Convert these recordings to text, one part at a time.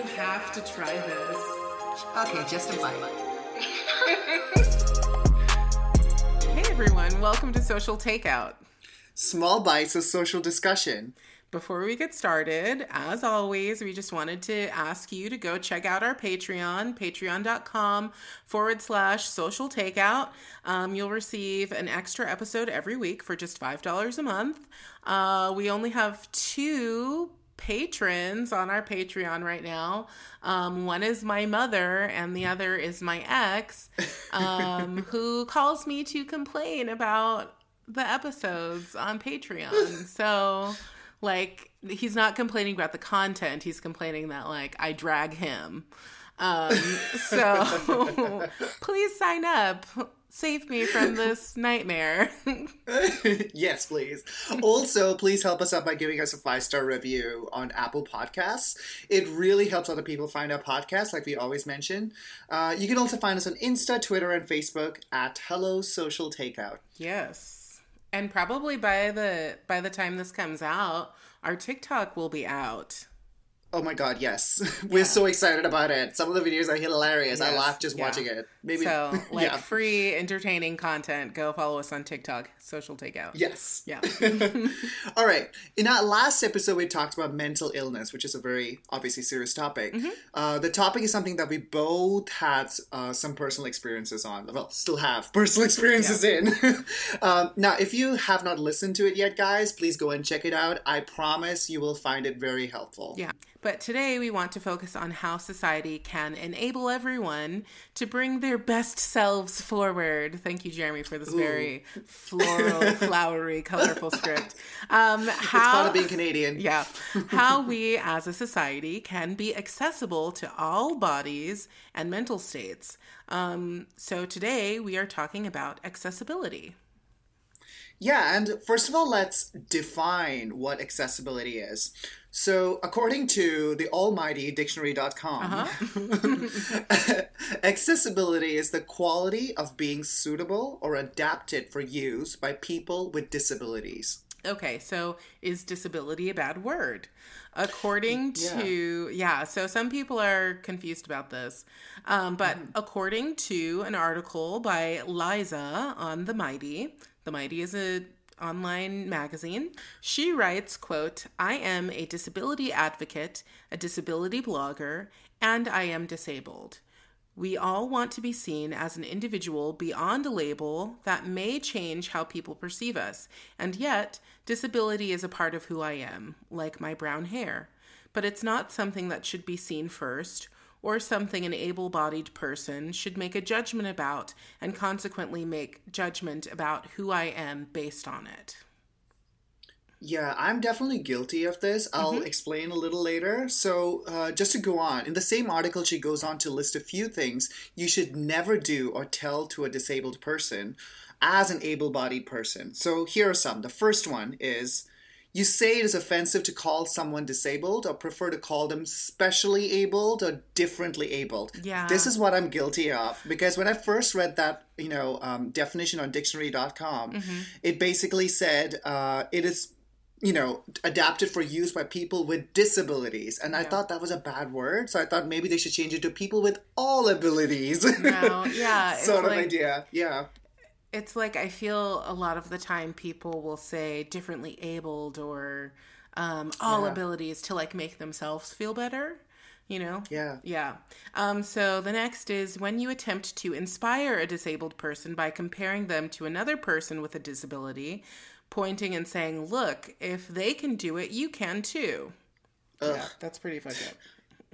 You have to try this. Okay, just a bite. Hey everyone, welcome to Social Takeout. Small bites of social discussion. Before we get started, as always, we just wanted to ask you to go check out our Patreon, patreon.com forward slash social takeout. Um, you'll receive an extra episode every week for just $5 a month. Uh, we only have two patrons on our Patreon right now. Um, one is my mother, and the other is my ex, um, who calls me to complain about the episodes on Patreon. So, like, he's not complaining about the content, he's complaining that, like, I drag him. Um, so, please sign up. Save me from this nightmare. yes, please. Also, please help us out by giving us a five star review on Apple Podcasts. It really helps other people find our podcast, like we always mention. Uh, you can also find us on Insta, Twitter, and Facebook at Hello Social Takeout. yes. And probably by the by the time this comes out, our TikTok will be out. Oh my god, yes. We're so excited about it. Some of the videos are hilarious. I Yes, laugh just yeah. watching it. Maybe So, like yeah. free entertaining content, go follow us on TikTok, social takeout. Yes. Yeah. All right. In our last episode, we talked about mental illness, which is a very obviously serious topic. Mm-hmm. Uh, the topic is something that we both had uh, some personal experiences on. Well, still have personal experiences in. um, now, if you have not listened to it yet, guys, please go and check it out. I promise you will find it very helpful. Yeah. But today we want to focus on how society can enable everyone to bring their best selves forward. Thank you, Jeremy, for this very floral, flowery, colorful script. Um, It's how, part of being Canadian. yeah, how we as a society can be accessible to all bodies and mental states. Um, so today we are talking about accessibility. Yeah, and first of all, let's define what accessibility is. So, according to the almighty dictionary.com, accessibility is the quality of being suitable or adapted for use by people with disabilities. Okay, so is disability a bad word? According to, yeah, so some people are confused about this. Um, but according to an article by Liza on The Mighty, The Mighty is a online magazine she writes quote i am a disability advocate a disability blogger and i am disabled we all want to be seen as an individual beyond a label that may change how people perceive us. And yet, disability is a part of who I am, like my brown hair. But it's not something that should be seen first, or something an able bodied person should make a judgment about and consequently make judgment about who I am based on it. Yeah, I'm definitely guilty of this. I'll explain a little later. So, uh, just to go on, in the same article, she goes on to list a few things you should never do or tell to a disabled person as an able bodied person. So, here are some. The first one is you say it is offensive to call someone disabled or prefer to call them specially abled or differently abled. Yeah. This is what I'm guilty of because when I first read that, you know, um, definition on dictionary.com, it basically said uh, it is you know, adapted for use by people with disabilities. And I thought that was a bad word. So I thought maybe they should change it to people with all abilities. No, yeah, sort of like- idea. Yeah. It's like I feel a lot of the time people will say differently abled or um, all Yeah. abilities to like make themselves feel better. You know? Yeah. Yeah. Um, so the next is when you attempt to inspire a disabled person by comparing them to another person with a disability, pointing and saying, look, if they can do it, you can too. Yeah, that's pretty fucked up.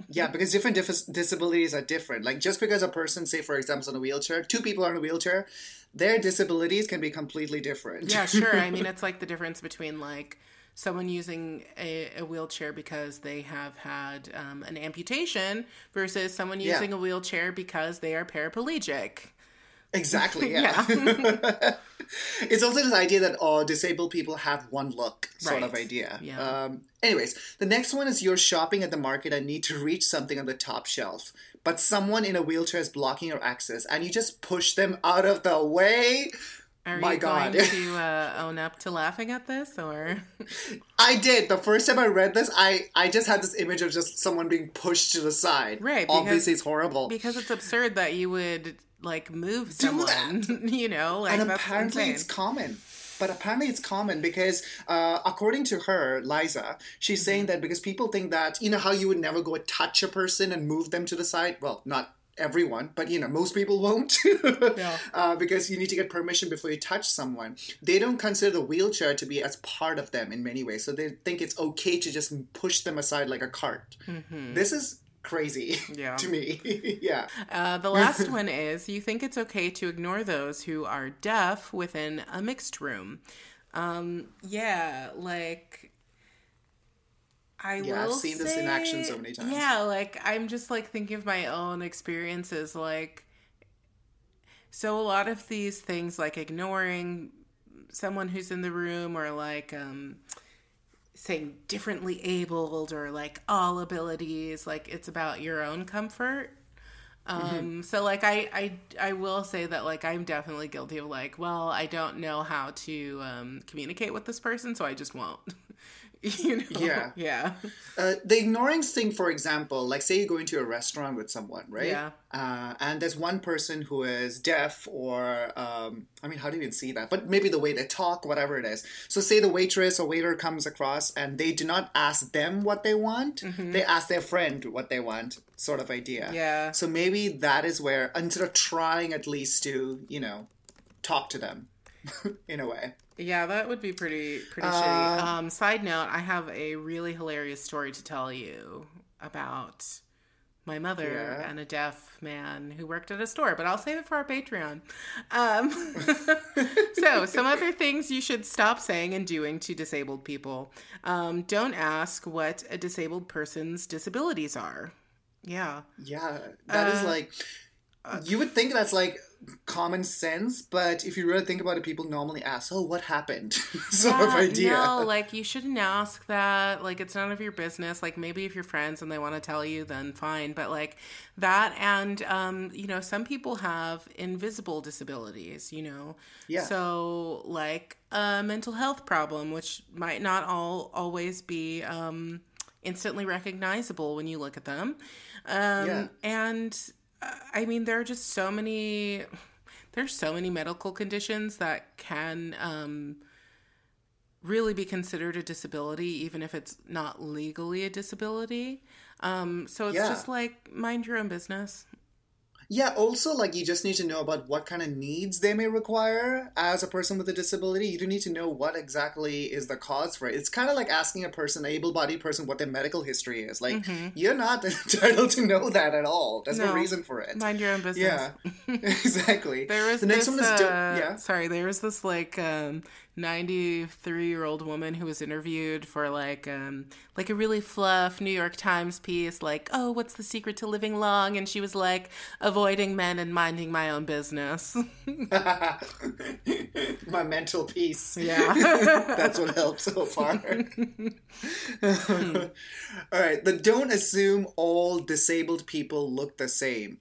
Yeah, because different dif- disabilities are different. Like just because a person, say for example, is on a wheelchair, two people are on a wheelchair, their disabilities can be completely different. Yeah, sure. I mean, it's like the difference between like someone using a, a wheelchair because they have had um, an amputation versus someone Yeah. using a wheelchair because they are paraplegic. Exactly. Yeah. it's also this idea that oh, disabled people have one look sort of idea. Yeah. Um, anyways, the next one is you're shopping at the market and need to reach something on the top shelf, but someone in a wheelchair is blocking your access, and you just push them out of the way. Are My you God. going to uh, own up to laughing at this, or I did. The first time I read this, I I just had this image of just someone being pushed to the side. Right, because- Obviously, it's horrible. because it's absurd that you would like move Do someone, you know, like and apparently insane. it's common. But apparently it's common because, uh, according to her, Liza, she's saying Mm-hmm. that because people think that you know how you would never go touch a person and move them to the side. Well, not everyone, but you know most people won't. Yeah. uh, because you need to get permission before you touch someone. They don't consider the wheelchair to be as part of them in many ways, so they think it's okay to just push them aside like a cart. This is crazy. Yeah. to me. yeah. Uh, the last one is you think it's okay to ignore those who are deaf within a mixed room. Um, yeah, like I Yeah, I've will seen this in action so many times. Yeah, like I'm just like thinking of my own experiences. Like, so a lot of these things, like ignoring someone who's in the room, or like um, saying differently abled, or like all abilities, like it's about your own comfort. Um, so like I, I I will say that like I'm definitely guilty of like, well, I don't know how to um communicate with this person, so I just won't. you know? Yeah. Yeah. Uh, the ignoring thing, for example, like say you go into a restaurant with someone, right? Yeah. Uh, and there's one person who is deaf, or um, I mean, how do you even see that? But maybe the way they talk, whatever it is. So say the waitress or waiter comes across, and they do not ask them what they want; they ask their friend what they want, sort of idea. Mm-hmm. Yeah. So maybe that is where instead of trying at least to, you know, talk to them, in a way. Yeah, that would be pretty pretty shitty. Um, side note, I have a really hilarious story to tell you about my mother Yeah. and a deaf man who worked at a store, but I'll save it for our Patreon. Um, so, some other things you should stop saying and doing to disabled people. Um, don't ask what a disabled person's disabilities are. Yeah. Yeah, that is Uh, like you would think that's like common sense, but if you really think about it, people normally ask, "Oh, what happened?" sort of Yeah, idea. No, like you shouldn't ask that. Like it's none of your business. Like maybe if you're friends and they want to tell you, then fine. But like that, and um, you know, some people have invisible disabilities. You know, Yeah. So like a mental health problem, which might not all always be um, instantly recognizable when you look at them. Um, Yeah. And I mean, there are just so many. There's so many medical conditions that can um, really be considered a disability, even if it's not legally a disability. Um, so it's Yeah. just like mind your own business. Yeah, also, like, you just need to know about what kind of needs they may require as a person with a disability. You do need to know what exactly is the cause for it. It's kind of like asking a person, an able bodied person, what their medical history is. Like, you're not entitled to know that at all. There's no, Mm-hmm. No. reason for it. Mind your own business. yeah, exactly. There was the next this, one is do- uh, yeah. Sorry, there was this like um, 93 year old woman who was interviewed for like um, like a really fluff New York Times piece, like, oh, what's the secret to living long? And she was like, avoiding men and minding my own business. My mental peace. yeah. That's what helped so far. all right. The don't assume all disabled people look the same.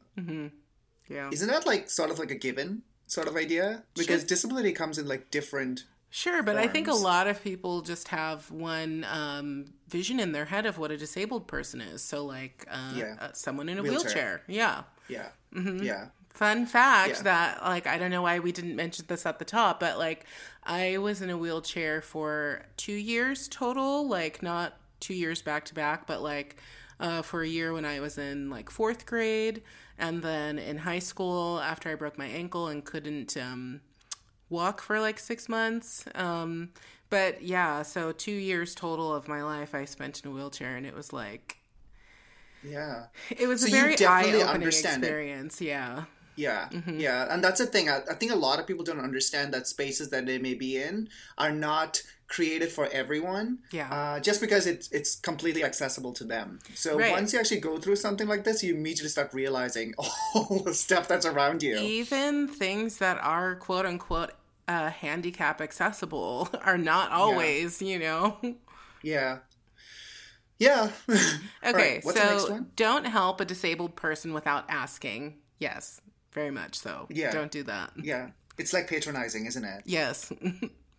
yeah. Isn't that like sort of like a given sort of idea? Because disability comes in like different. Sure, but I think a lot of people just have one um, vision in their head of what a disabled person is. So, like, uh, Yeah. uh, someone in a Wheelchair. wheelchair. Yeah. Yeah. Mm-hmm. Yeah. Fun fact Yeah. that, like, I don't know why we didn't mention this at the top, but like, I was in a wheelchair for two years total, like, not two years back to back, but like, uh, for a year when I was in like fourth grade, and then in high school after I broke my ankle and couldn't um, walk for like six months. Um, but yeah, so two years total of my life I spent in a wheelchair, and it was like, Yeah. it was So a very eye-opening understand it. experience. Yeah. Yeah, Mm-hmm. yeah, and that's the thing. I, I think a lot of people don't understand that spaces that they may be in are not created for everyone. Yeah. uh, just because it's it's completely accessible to them. So Right. once you actually go through something like this, you immediately start realizing all the stuff that's around you. even things that are quote unquote uh, handicap accessible are not always, you know. Yeah, yeah. Okay, right, what's the next so one? don't help a disabled person without asking. Yes, very much so. Yeah. Don't do that. Yeah. It's like patronizing, isn't it? Yes.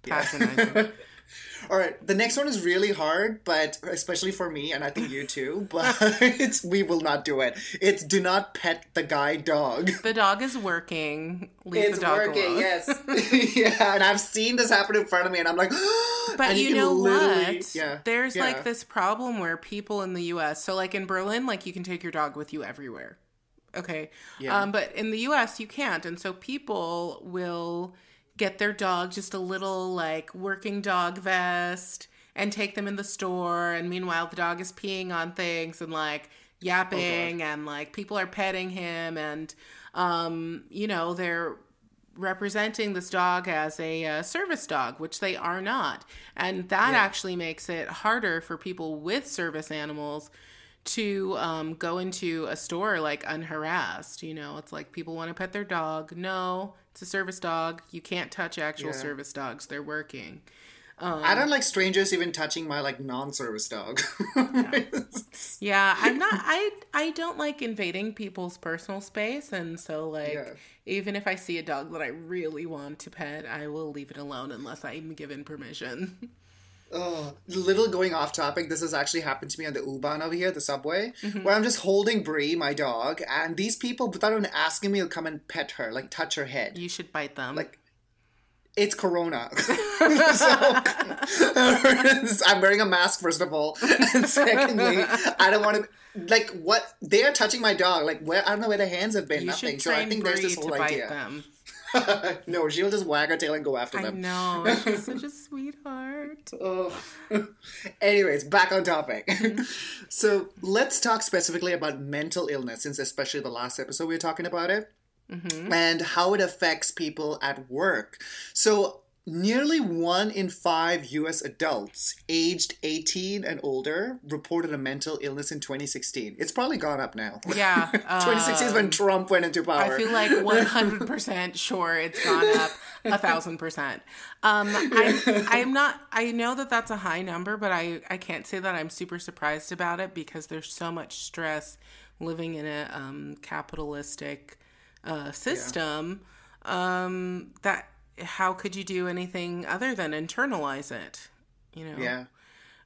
Patronizing. All right, the next one is really hard, but especially for me, and I think you too. But it's we will not do it. It's do not pet the guide dog. The dog is working. Leave It's the dog working, alone. yes, yeah. And I've seen this happen in front of me, and I'm like, But and you, know what? Yeah, There's yeah. like this problem where people in the US, so like in Berlin, like you can take your dog with you everywhere. Okay. Yeah. Um, but in the US, you can't. And so people will get their dog just a little like working dog vest and take them in the store. And meanwhile, the dog is peeing on things and like yapping and like people are petting him. And, um, you know, they're representing this dog as a uh, service dog, which they are not. And that actually makes it harder for people with service animals to um, go into a store like unharassed. You know, it's like people want to pet their dog. No, it's a service dog. You can't touch actual Yeah. service dogs, they're working. I don't like strangers even touching my like non-service dog. Yeah, I'm not I I don't like invading people's personal space and so like Yeah. even if I see a dog that I really want to pet, I will leave it alone unless I'm given permission. Oh, little going off topic. This has actually happened to me on the U-Bahn over here, the subway, Mm-hmm. where I'm just holding Brie, my dog, and these people, without even asking me, will come and pet her, like touch her head. you should bite them. Like, it's Corona. so, I'm wearing a mask, first of all. And secondly, I don't want to. Like, what? They are touching my dog. Like, where? I don't know where their hands have been. you nothing. So I think there's this to whole bite idea. them. no, she'll just wag her tail and go after I them. know. She's such a sweetheart. Oh. Anyways, back on topic. Mm-hmm. so let's talk specifically about mental illness, since especially the last episode we were talking about it, Mm-hmm. and how it affects people at work. So nearly one in five U.S. adults aged 18 and older reported a mental illness in 2016. It's probably gone up now. Yeah. 2016 is when um, Trump went into power. I feel like 100% sure it's gone up a thousand percent. Um, I'm, I'm not, I know that that's a high number, but I, I can't say that I'm super surprised about it because there's so much stress living in a um, capitalistic uh, system um, that how could you do anything other than internalize it? You know? yeah.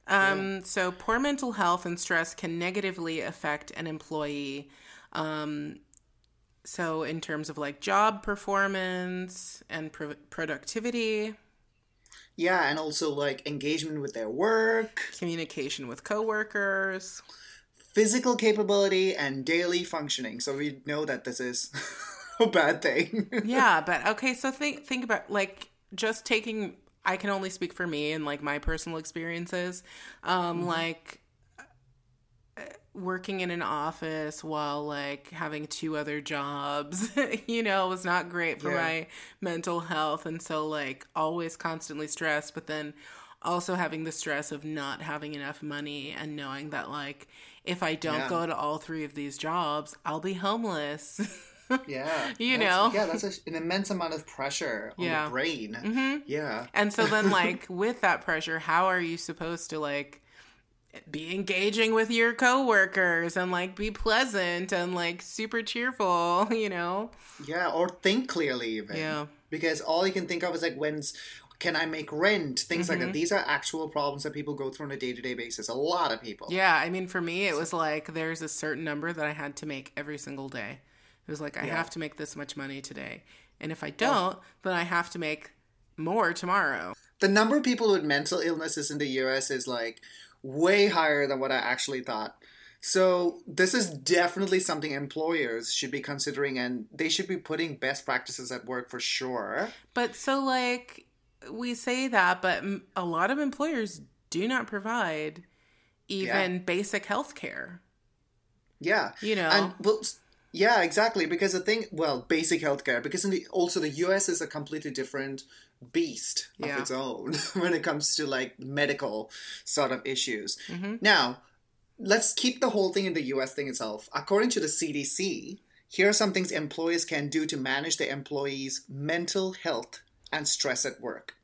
Um, So, poor mental health and stress can negatively affect an employee. Um, so, in terms of like job performance and pro- productivity, Yeah, and also like engagement with their work, communication with coworkers. physical capability, and daily functioning. So we know that this is a bad thing. Yeah, but okay, so think think about like just taking I can only speak for me and like my personal experiences. Um like uh, working in an office while like having two other jobs, you know, was not great for Yeah. my mental health and so like always constantly stressed, but then also having the stress of not having enough money and knowing that like if I don't Yeah. go to all three of these jobs, I'll be homeless. yeah. You know? Yeah, that's a, an immense amount of pressure on Yeah. the brain. hmm Yeah. And so then, like, with that pressure, how are you supposed to, like, be engaging with your coworkers and, like, be pleasant and, like, super cheerful, you know? Yeah, or think clearly even. Yeah. Because all you can think of is like when's can I make rent? Things like Mm-hmm. that. These are actual problems that people go through on a day to day basis. A lot of people. Yeah. I mean, for me, it was like there's a certain number that I had to make every single day. It was like, I Yeah. have to make this much money today. And if I don't, then I have to make more tomorrow. The number of people with mental illnesses in the US is like way higher than what I actually thought. So this is definitely something employers should be considering and they should be putting best practices at work for sure. But so, like, we say that, but a lot of employers do not provide even basic health care. Yeah. You know? And well, yeah, exactly. Because the thing, well, basic healthcare. Because in the also the U.S. is a completely different beast of Yeah. its own when it comes to like medical sort of issues. Mhm. Now, let's keep the whole thing in the U.S. thing itself. According to the CDC, here are some things employers can do to manage their employees' mental health and stress at work.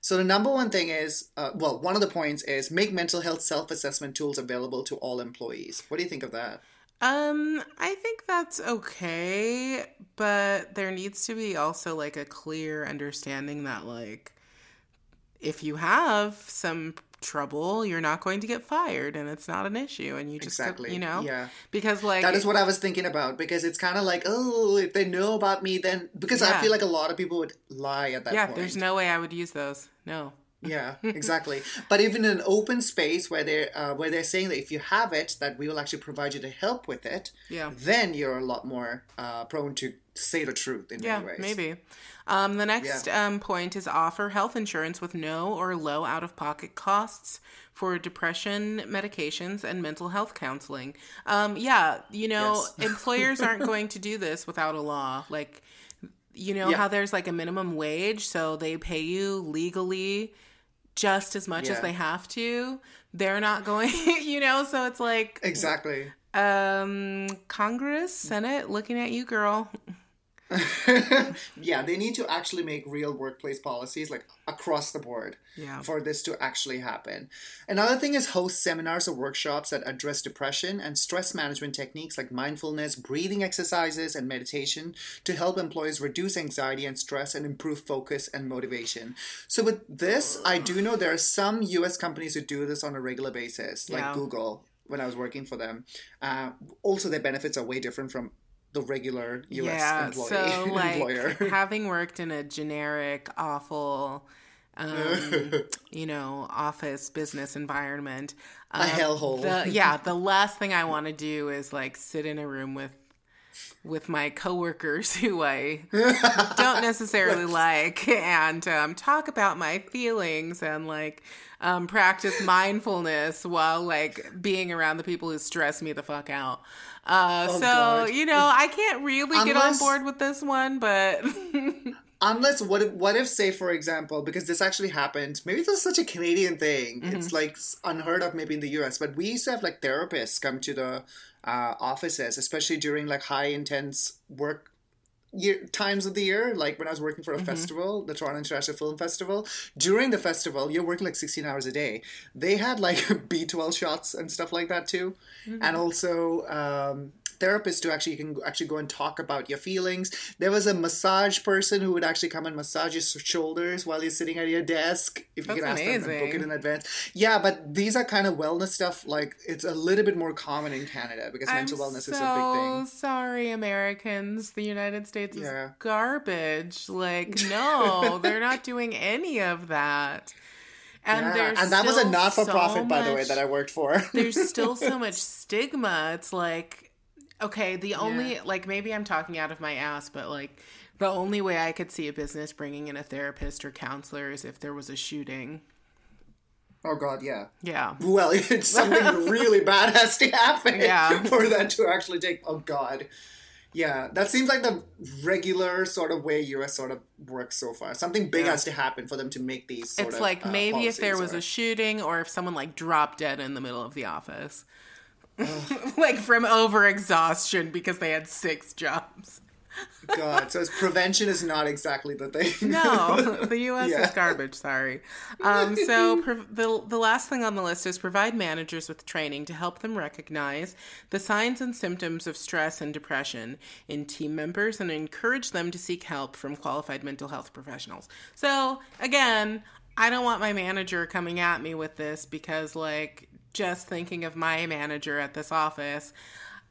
So the number one thing is, uh, well, one of the points is make mental health self-assessment tools available to all employees. What do you think of that? Um, I think that's okay, but there needs to be also like a clear understanding that like if you have some trouble, you're not going to get fired and it's not an issue and you just exactly. you know yeah because like that is what i was thinking about because it's kind of like oh if they know about me then because yeah. i feel like a lot of people would lie at that yeah point. there's no way i would use those no yeah exactly but even in an open space where they're uh, where they're saying that if you have it that we will actually provide you the help with it yeah then you're a lot more uh, prone to say the truth in yeah, many ways maybe um, the next yeah. um, point is offer health insurance with no or low out of pocket costs for depression medications and mental health counseling. Um, yeah, you know, yes. employers aren't going to do this without a law. Like, you know yeah. how there's like a minimum wage, so they pay you legally just as much yeah. as they have to. They're not going, you know, so it's like Exactly. Um Congress, Senate looking at you, girl. yeah, they need to actually make real workplace policies like across the board yeah. for this to actually happen. Another thing is host seminars or workshops that address depression and stress management techniques like mindfulness, breathing exercises, and meditation to help employees reduce anxiety and stress and improve focus and motivation. So, with this, I do know there are some US companies who do this on a regular basis, like yeah. Google when I was working for them. Uh, also, their benefits are way different from the regular US yeah, employee, so like employer. having worked in a generic, awful, um, you know, office business environment, um, a hellhole. The, yeah, the last thing I want to do is like sit in a room with with my coworkers who I don't necessarily like and um, talk about my feelings and like um, practice mindfulness while like being around the people who stress me the fuck out. Uh, oh, so God. you know, I can't really Unless... get on board with this one, but. Unless what if, what if say for example because this actually happened maybe this is such a Canadian thing mm-hmm. it's like unheard of maybe in the U.S. but we used to have like therapists come to the uh, offices especially during like high intense work year, times of the year, like when I was working for a mm-hmm. festival, the Toronto International Film Festival, during the festival, you're working like 16 hours a day. They had like B12 shots and stuff like that too. Mm-hmm. And also, um, therapist to actually you can actually go and talk about your feelings. There was a massage person who would actually come and massage your shoulders while you're sitting at your desk. If you That's can ask amazing. them to book it in advance. Yeah, but these are kind of wellness stuff. Like it's a little bit more common in Canada because I'm mental wellness so is a big thing. Sorry, Americans. The United States is yeah. garbage. Like no, they're not doing any of that. And yeah, and that was a not for profit, so by the way, that I worked for. there's still so much stigma. It's like Okay, the only yeah. like maybe I'm talking out of my ass, but like the only way I could see a business bringing in a therapist or counselor is if there was a shooting. Oh God, yeah. Yeah. Well, it's something really bad has to happen yeah. for that to actually take. Oh God. Yeah, that seems like the regular sort of way US sort of works so far. Something big yeah. has to happen for them to make these. it's of, like uh, maybe if there was or... a shooting or if someone like dropped dead in the middle of the office. like from overexhaustion because they had six jobs. God, so prevention is not exactly the thing. no, the U.S. Yeah. is garbage. Sorry. Um, so pre- the the last thing on the list is provide managers with training to help them recognize the signs and symptoms of stress and depression in team members and encourage them to seek help from qualified mental health professionals. So again, I don't want my manager coming at me with this because like just thinking of my manager at this office.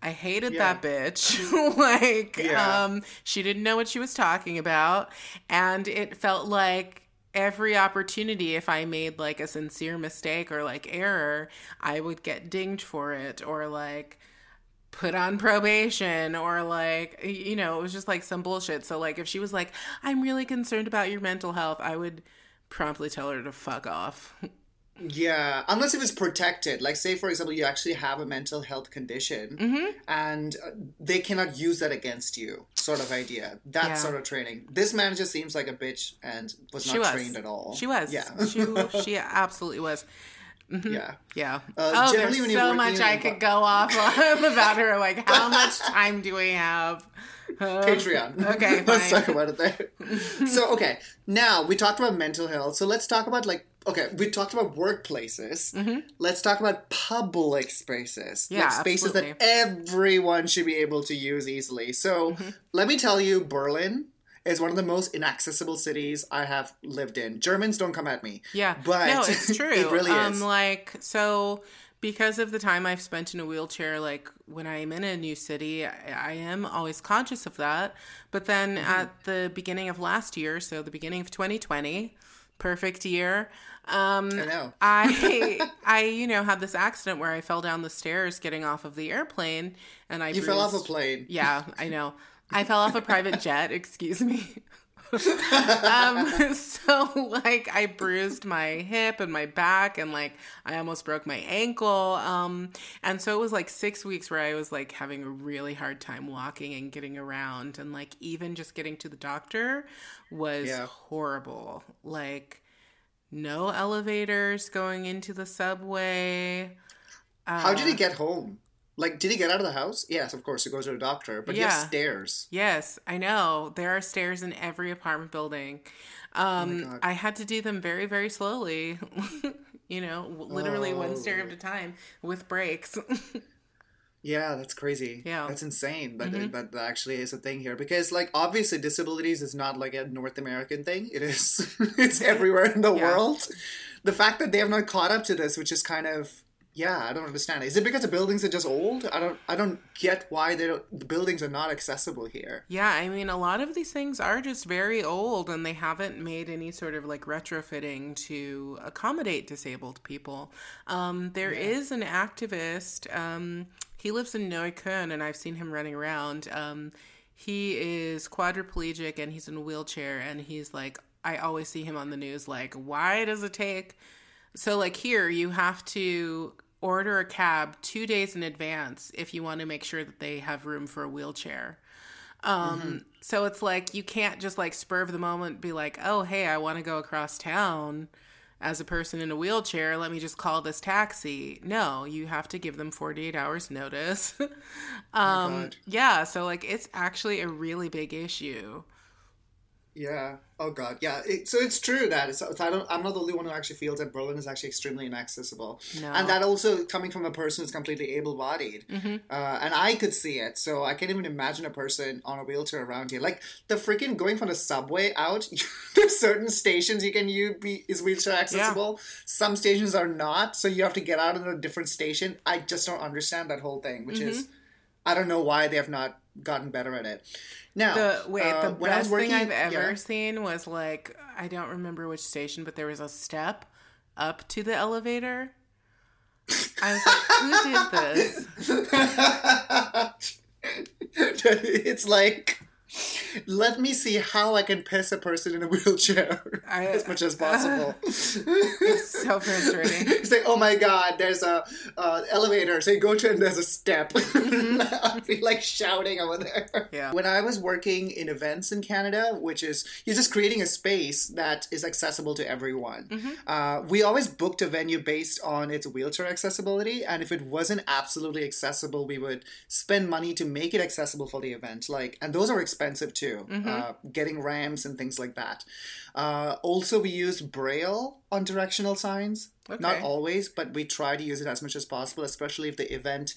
I hated yeah. that bitch. like, yeah. um, she didn't know what she was talking about. And it felt like every opportunity, if I made like a sincere mistake or like error, I would get dinged for it or like put on probation or like, you know, it was just like some bullshit. So, like, if she was like, I'm really concerned about your mental health, I would promptly tell her to fuck off. Yeah, unless if it's protected. Like, say, for example, you actually have a mental health condition mm-hmm. and uh, they cannot use that against you, sort of idea. That yeah. sort of training. This manager seems like a bitch and was not was. trained at all. She was. Yeah. she, she absolutely was. Mm-hmm. Yeah. Yeah. Uh, oh, there's so much I could go off on about her. Like, how much time do we have? Uh, Patreon. Okay, let's talk about it there. so, okay, now we talked about mental health. So let's talk about like okay, we talked about workplaces. Mm-hmm. Let's talk about public spaces. Yeah, like spaces absolutely. that everyone should be able to use easily. So mm-hmm. let me tell you, Berlin is one of the most inaccessible cities I have lived in. Germans don't come at me. Yeah, but no, it's true. it really um, is. Like so. Because of the time I've spent in a wheelchair, like when I'm in a new city, I, I am always conscious of that. But then mm-hmm. at the beginning of last year, so the beginning of 2020, perfect year, um, I know. I I you know had this accident where I fell down the stairs getting off of the airplane, and I you bruised, fell off a plane. Yeah, I know. I fell off a private jet. Excuse me. um, so like I bruised my hip and my back and like I almost broke my ankle. Um, and so it was like six weeks where I was like having a really hard time walking and getting around and like even just getting to the doctor was Yeah. horrible. Like no elevators going into the subway. How did he Uh, get home? Like, did he get out of the house? Yes, of course. He goes to a doctor, but he has Yeah. stairs. Yes, I know. There are stairs in every apartment building. Um, Oh I had to do them very, very slowly. you know, literally one stair Oh. at a time with breaks. Yeah, that's crazy. Yeah. that's insane. But Mhm. but that actually is a thing here because like obviously disabilities is not like a North American thing. It is it's everywhere in the Yeah. world. The fact that they have not caught up to this, which is kind of yeah, I don't understand. Is it because the buildings are just old? I don't I don't get why they don't the buildings are not accessible here. yeah, I mean, a lot of these things are just very old and they haven't made any sort of like retrofitting to accommodate disabled people. Um, there is an activist, um, he lives in Neukölln and I've seen him running around. Um, he is quadriplegic and he's in a wheelchair and he's like I always see him on the news like why does it take so like here you have to order a cab 2 days in advance if you want to make sure that they have room for a wheelchair. Um so it's like you can't just like spur of the moment be like, "Oh, hey, I want to go across town." As a person in a wheelchair, let me just call this taxi. No, you have to give them 48 hours notice. um God. yeah, so like it's actually a really big issue. Yeah. Oh God. Yeah. It, so it's true that it's, I don't. I'm not the only one who actually feels that Berlin is actually extremely inaccessible, No. and that also coming from a person who's completely able-bodied, Mm-hmm. uh, and I could see it. So I can't even imagine a person on a wheelchair around here. Like the freaking going from the subway out. there's certain stations you can use be is wheelchair accessible. Some stations are not, so you have to get out of a different station. I just don't understand that whole thing, which is. I don't know why they have not gotten better at it. Now, The wait, uh, the when I was best working, thing I've ever yeah. seen was like I don't remember which station, but there was a step up to the elevator. I was like, who did this? it's like let me see how I can piss a person in a wheelchair I- as much as possible. It's so frustrating. it's like, oh my god, there's a uh, elevator. So you go to it and there's a step. I'd be like shouting over there. Mm-hmm. Yeah. When I was working in events in Canada, which is you're just creating a space that is accessible to everyone. Mm-hmm. Uh, we always booked a venue based on its wheelchair accessibility, and if it wasn't absolutely accessible, we would spend money to make it accessible for the event. Like, and those are expensive too. Uh, getting ramps and things like that. Uh, also, we use Braille on directional signs. Not always, but we try to use it as much as possible, especially if the event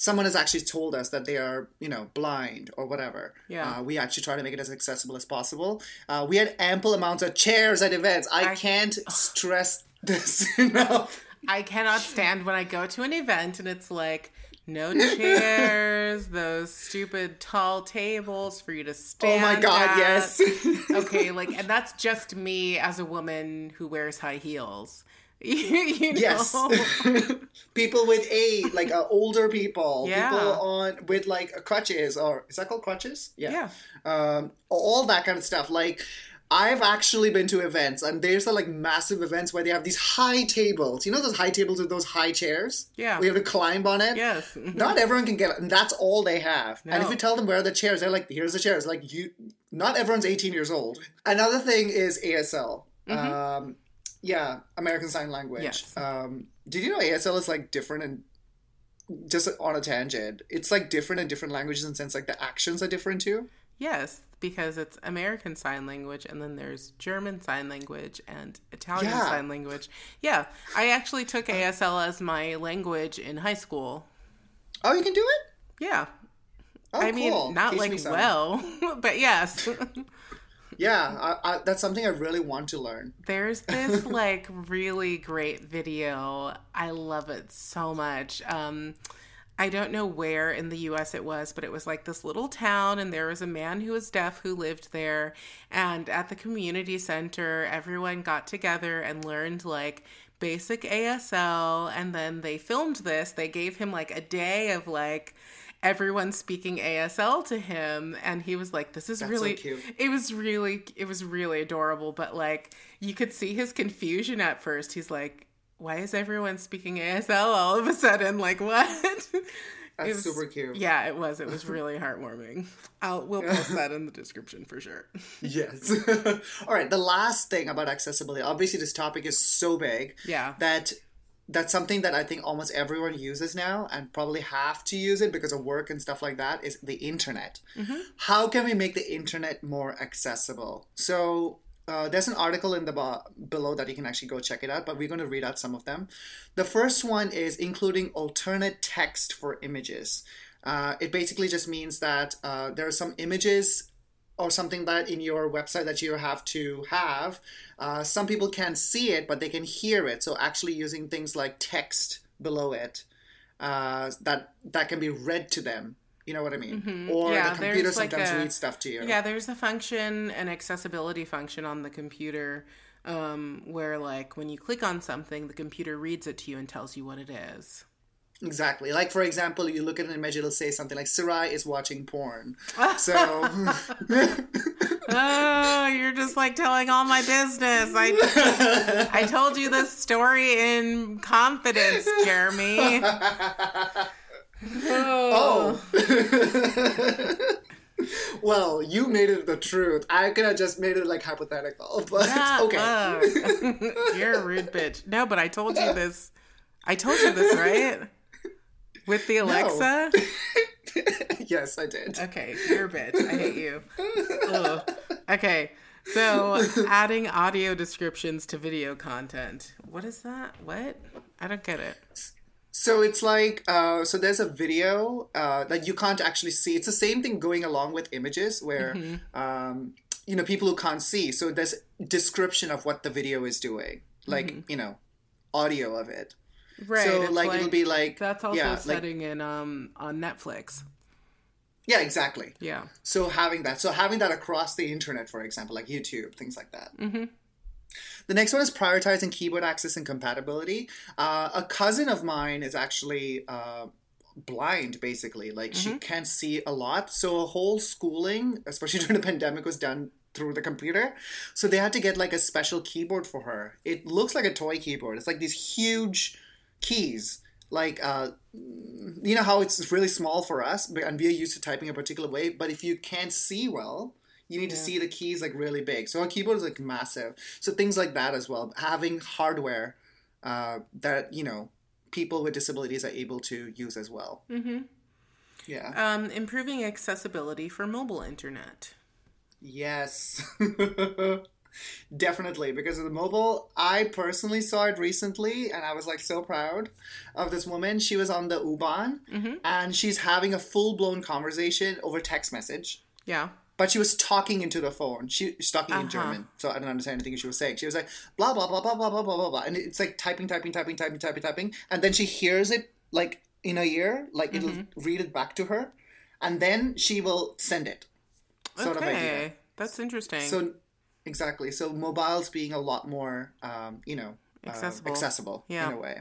someone has actually told us that they are, you know, blind or whatever. Yeah. Uh, we actually try to make it as accessible as possible. Uh, we had ample amounts of chairs at events. I, I- can't stress this enough. I cannot stand when I go to an event and it's like no chairs, those stupid tall tables for you to stand. Oh my god, at. yes. okay, like, and that's just me as a woman who wears high heels. you know? Yes. people with a like uh, older people, Yeah. people on with like crutches or is that called crutches? Yeah. um, all that kind of stuff. Like, I've actually been to events, and there's uh, like massive events where they have these high tables. You know those high tables with those high chairs? Yeah. We have to climb on it. Yes. Not everyone can get it, and that's all they have. And if you tell them where are the chairs, they're like, "Here's the chairs." Like you, not everyone's 18 years old. Another thing is ASL. Mm-hmm. Um, Yeah, American Sign Language. Yes. Um, did you know ASL is like different and just on a tangent? It's like different in different languages in the sense like the actions are different too. Yes, because it's American Sign Language and then there's German Sign Language and Italian Yeah. Sign Language. Yeah, I actually took ASL as my language in high school. Oh, you can do it. Yeah. Oh, I mean, not Teach like well, but yes. Yeah, I, I, that's something I really want to learn. There's this like really great video. I love it so much. Um I don't know where in the US it was, but it was like this little town and there was a man who was deaf who lived there. And at the community center everyone got together and learned like basic ASL and then they filmed this. They gave him like a day of like everyone speaking ASL to him. And he was like this is That's so really cute. it was really it was really adorable. But like you could see his confusion at first. He's like why is everyone speaking asl all of a sudden like what That's It was- super cute. yeah it was it was really heartwarming i'll we'll post that in the description for sure Yes. All right. The last thing about accessibility. Obviously, this topic is so big yeah that that's something that I think almost everyone uses now, and probably have to use it because of work and stuff like that. Is the internet? Mm-hmm. How can we make the internet more accessible? So. Uh, there's an article in the bo- below that you can actually go check it out, but we're going to read out some of them. The first one is including alternate text for images. Uh, it basically just means that uh, there are some images or something that in your website that you have to have. Uh, some people can't see it, but they can hear it. So actually using things like text below it uh, that that can be read to them. You know what I mean? Or Yeah, the computer there's like sometimes a- reads stuff to you. yeah there's a function an accessibility function on the computer um, where like when you click on something the computer reads it to you and tells you what it is Exactly. Like for example, you look at an image, it'll say something like Sarai is watching porn. So oh, you're just like telling all my business. I I told you this story in confidence, Jeremy. Well, you made it the truth. I could have just made it like hypothetical, but Shut okay. up. you're a rude bitch. No, but I told you this. I told you this, right? With the Alexa? yes, I did. Okay, you're a bitch. I hate you. Ugh. Okay, so adding audio descriptions to video content. What is that? What? I don't get it. So it's like, uh, so there's a video uh, that you can't actually see. It's the same thing going along with images where, Mm-hmm. um, you know, people who can't see. So there's description of what the video is doing, like, Mm-hmm. you know, audio of it. Right. so it's like, it'll be like, that's also yeah, like, setting in um on Netflix. yeah, exactly. Yeah. So having that, so having that across the internet, for example, like YouTube, things like that. Mm-hmm. The next one is prioritizing keyboard access and compatibility. Uh, a cousin of mine is actually uh, blind, basically. Like she can't see a lot. So a whole schooling, especially during the pandemic, was done through the computer. So they had to get like a special keyboard for her. It looks like a toy keyboard. It's like these huge keys. Like uh, you know how it's really small for us, and we're used to typing a particular way. But if you can't see well, you need to see the keys like really big. So a keyboard is like massive. So things like that as well. Having hardware uh, that you know people with disabilities are able to use as well. Mm-hmm. Yeah. Um, improving accessibility for mobile internet. Yes. Definitely, because of the mobile. I personally saw it recently and I was like so proud of this woman. She was on the U-Bahn and she's having a full blown conversation over text message. Yeah. But she was talking into the phone. She, she's talking in Uh-huh. German, so I don't understand anything she was saying. She was like blah blah blah blah blah blah blah blah blah, and it's like typing, typing, typing, typing, typing, typing, and then she hears it like in a ear, like it'll Mm-hmm. read it back to her, and then she will send it. Sort of idea. okay. That's interesting. So exactly. So mobiles being a lot more, um, you know, uh, Accessible. accessible Yeah. in a way.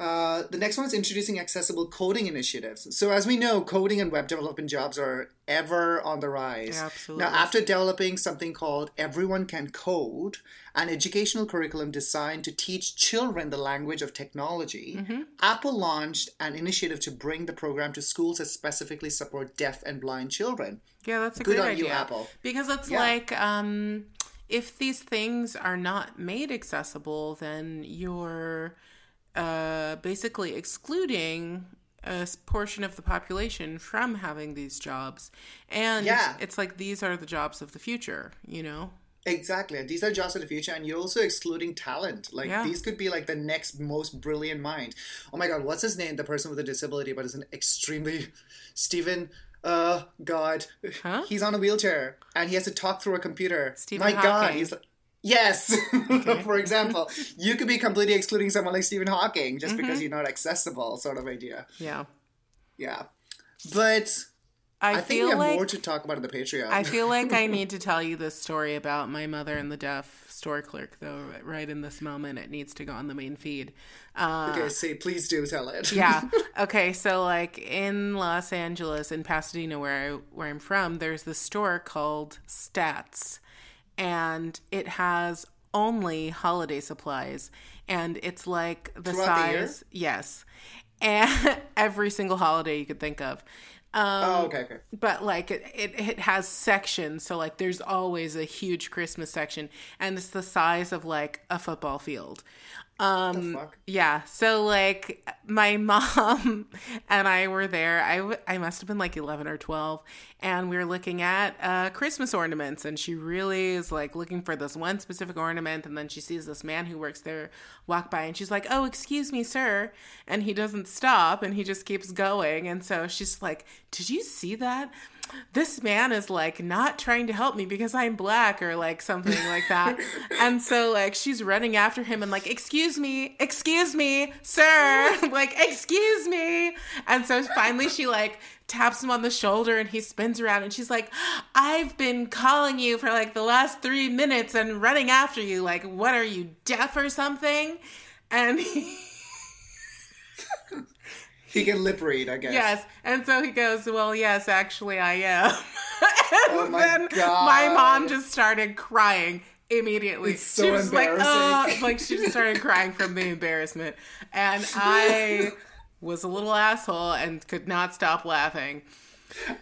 Uh, the next one is introducing accessible coding initiatives. So as we know, coding and web development jobs are ever on the rise. Absolutely. Now, after developing something called Everyone Can Code, an educational curriculum designed to teach children the language of technology, Mm-hmm. Apple launched an initiative to bring the program to schools that specifically support deaf and blind children. yeah, that's a Good on idea. you, Apple. Because it's Yeah. like um if these things are not made accessible, then you're uh, basically excluding a portion of the population from having these jobs. And yeah. it's like these are the jobs of the future, you know? Exactly. These are jobs of the future, and you're also excluding talent. Like yeah. these could be like the next most brilliant mind. Oh my god, what's his name? The person with a disability, but is an extremely Stephen. Uh, God, huh? he's on a wheelchair and he has to talk through a computer. Stephen my Hawking. God, he's Yes. Okay. For example, you could be completely excluding someone like Stephen Hawking just mm-hmm. because you're not accessible, sort of idea. Yeah. Yeah. But I, I think we have like, more to talk about in the Patreon. I feel like I need to tell you this story about my mother and the deaf store clerk, though. Right in this moment, it needs to go on the main feed. Uh, okay, say please do tell it. yeah. Okay, so like in Los Angeles, in Pasadena, where I where I'm from, there's this store called Stats, and it has only holiday supplies, and it's like the Throughout size. The yes, and every single holiday you could think of. Um, oh, okay, okay. But like it, it, it has sections, so like there's always a huge Christmas section, and it's the size of like a football field. Um, yeah. So like my mom and I were there. I, w- I must have been like 11 or 12 and we were looking at uh, Christmas ornaments and she really is like looking for this one specific ornament and then she sees this man who works there walk by and she's like, "Oh, excuse me, sir." And he doesn't stop and he just keeps going and so she's like, "Did you see that?" this man is like not trying to help me because I'm black or like something like that. and so like she's running after him and like, excuse me, excuse me, sir, like, excuse me. And so finally she like taps him on the shoulder and he spins around and she's like, I've been calling you for like the last three minutes and running after you. Like, what are you, deaf or something? And he he can lip read, I guess. Yes. And so he goes, Well, yes, actually, I am. and oh my then God. my mom just started crying immediately. It's so she was like, oh, like she just started crying from the embarrassment. And I was a little asshole and could not stop laughing.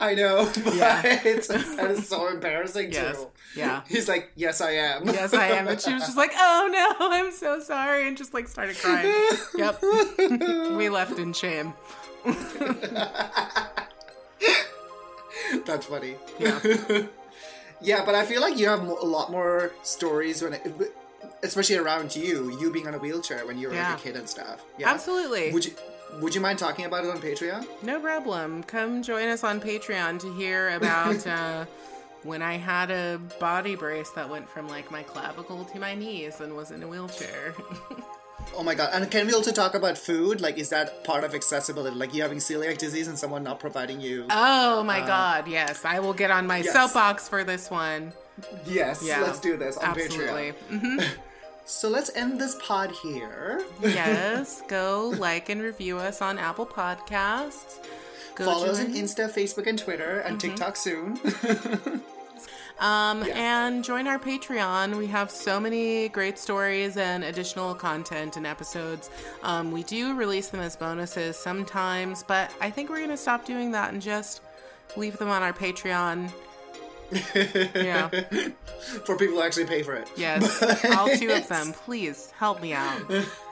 I know, but yeah. it's, that is so embarrassing yes. too. Yeah. He's like, Yes, I am. Yes, I am. And she was just like, Oh no, I'm so sorry. And just like started crying. yep. we left in shame. That's funny. Yeah. yeah, but I feel like you have a lot more stories when it, especially around you, you being on a wheelchair when you were yeah. like a kid and stuff. Yeah. Absolutely. Would you would you mind talking about it on Patreon? No problem. Come join us on Patreon to hear about uh, when I had a body brace that went from like my clavicle to my knees and was in a wheelchair. oh my god! And can we also talk about food? Like, is that part of accessibility? Like, you having celiac disease and someone not providing you? Oh my uh, god! Yes, I will get on my yes. soapbox for this one. Yes, yeah. let's do this on Absolutely. Patreon. Mm-hmm. So let's end this pod here. yes, go like and review us on Apple Podcasts. Go Follow us on Insta, Facebook, and Twitter, and mm-hmm. TikTok soon. um, yeah. And join our Patreon. We have so many great stories and additional content and episodes. Um, we do release them as bonuses sometimes, but I think we're going to stop doing that and just leave them on our Patreon yeah. For people who actually pay for it. Yes. All two of them. Please help me out.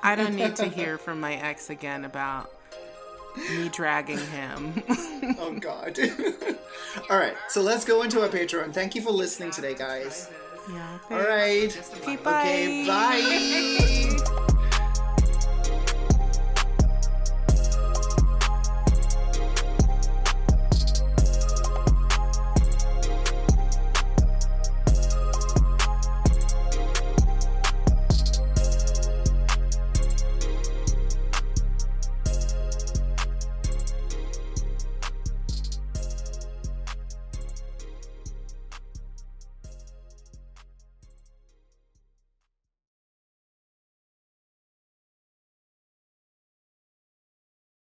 I don't need to hear from my ex again about me dragging him. oh God. All right. So let's go into our Patreon. Thank you for listening today, guys. Yeah. All right. Okay, bye. Okay, bye.